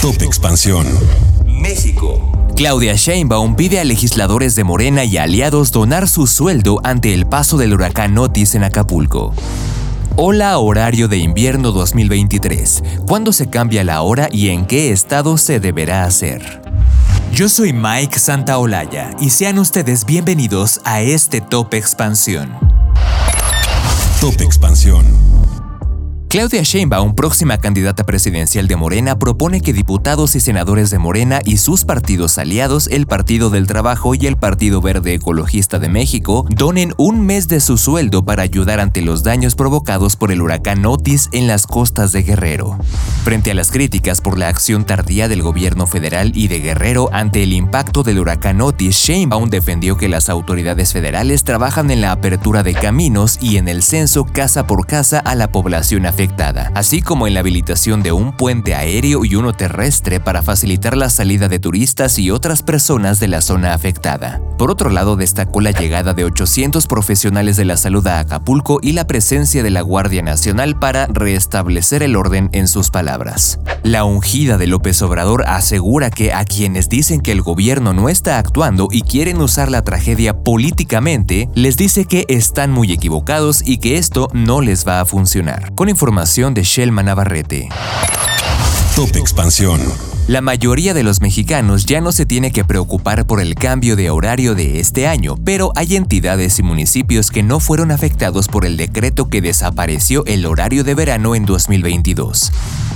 Top Expansión. México. Claudia Sheinbaum pide a legisladores de Morena y aliados donar su sueldo ante el paso del huracán Otis en Acapulco. Hola horario de invierno 2023. ¿Cuándo se cambia la hora y en qué estado se deberá hacer? Yo soy Mike Santaolalla y sean ustedes bienvenidos a este Top Expansión. Top Expansión. Claudia Sheinbaum, próxima candidata presidencial de Morena, propone que diputados y senadores de Morena y sus partidos aliados, el Partido del Trabajo y el Partido Verde Ecologista de México, donen un mes de su sueldo para ayudar ante los daños provocados por el huracán Otis en las costas de Guerrero. Frente a las críticas por la acción tardía del gobierno federal y de Guerrero ante el impacto del huracán Otis, Sheinbaum defendió que las autoridades federales trabajan en la apertura de caminos y en el censo casa por casa a la población afectada así como en la habilitación de un puente aéreo y uno terrestre para facilitar la salida de turistas y otras personas de la zona afectada. Por otro lado, destacó la llegada de 800 profesionales de la salud a Acapulco y la presencia de la Guardia Nacional para restablecer el orden en sus palabras. La ungida de López Obrador asegura que a quienes dicen que el gobierno no está actuando y quieren usar la tragedia políticamente, les dice que están muy equivocados y que esto no les va a funcionar. Con de Shelma Navarrete. Top Expansión. La mayoría de los mexicanos ya no se tiene que preocupar por el cambio de horario de este año, pero hay entidades y municipios que no fueron afectados por el decreto que desapareció el horario de verano en 2022.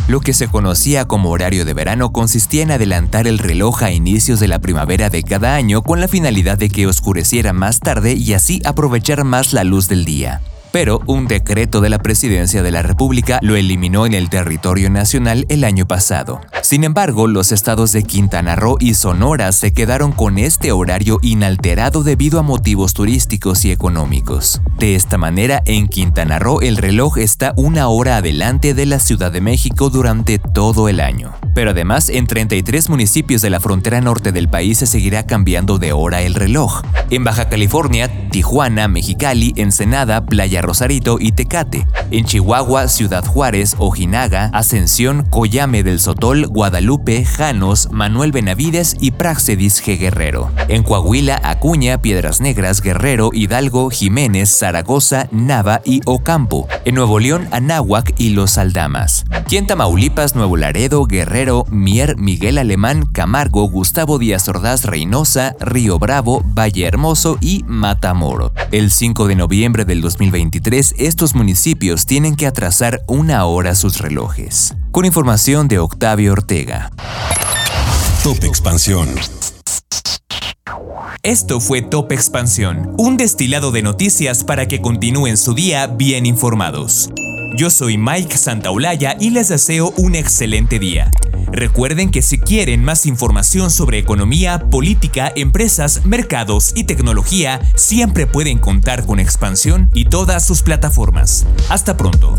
Lo que se conocía como horario de verano consistía en adelantar el reloj a inicios de la primavera de cada año con la finalidad de que oscureciera más tarde y así aprovechar más la luz del día pero un decreto de la Presidencia de la República lo eliminó en el territorio nacional el año pasado. Sin embargo, los estados de Quintana Roo y Sonora se quedaron con este horario inalterado debido a motivos turísticos y económicos. De esta manera, en Quintana Roo el reloj está una hora adelante de la Ciudad de México durante todo el año. Pero además, en 33 municipios de la frontera norte del país se seguirá cambiando de hora el reloj. En Baja California, Tijuana, Mexicali, Ensenada, Playa Rosarito y Tecate. En Chihuahua, Ciudad Juárez, Ojinaga, Ascensión, Coyame del Sotol, Guadalupe, Janos, Manuel Benavides y Praxedis G. Guerrero. En Coahuila, Acuña, Piedras Negras, Guerrero, Hidalgo, Jiménez, Zaragoza, Nava y Ocampo. En Nuevo León, Anáhuac y Los Aldamas. Y en Tamaulipas, Nuevo Laredo, Guerrero, Mier, Miguel Alemán, Camargo, Gustavo Díaz Ordaz, Reynosa, Río Bravo, Valle Hermoso y Matamoro. El 5 de noviembre del 2020 estos municipios tienen que atrasar una hora sus relojes. Con información de Octavio Ortega. Top Expansión. Esto fue Top Expansión, un destilado de noticias para que continúen su día bien informados. Yo soy Mike Santaolalla y les deseo un excelente día. Recuerden que si quieren más información sobre economía, política, empresas, mercados y tecnología, siempre pueden contar con Expansión y todas sus plataformas. Hasta pronto.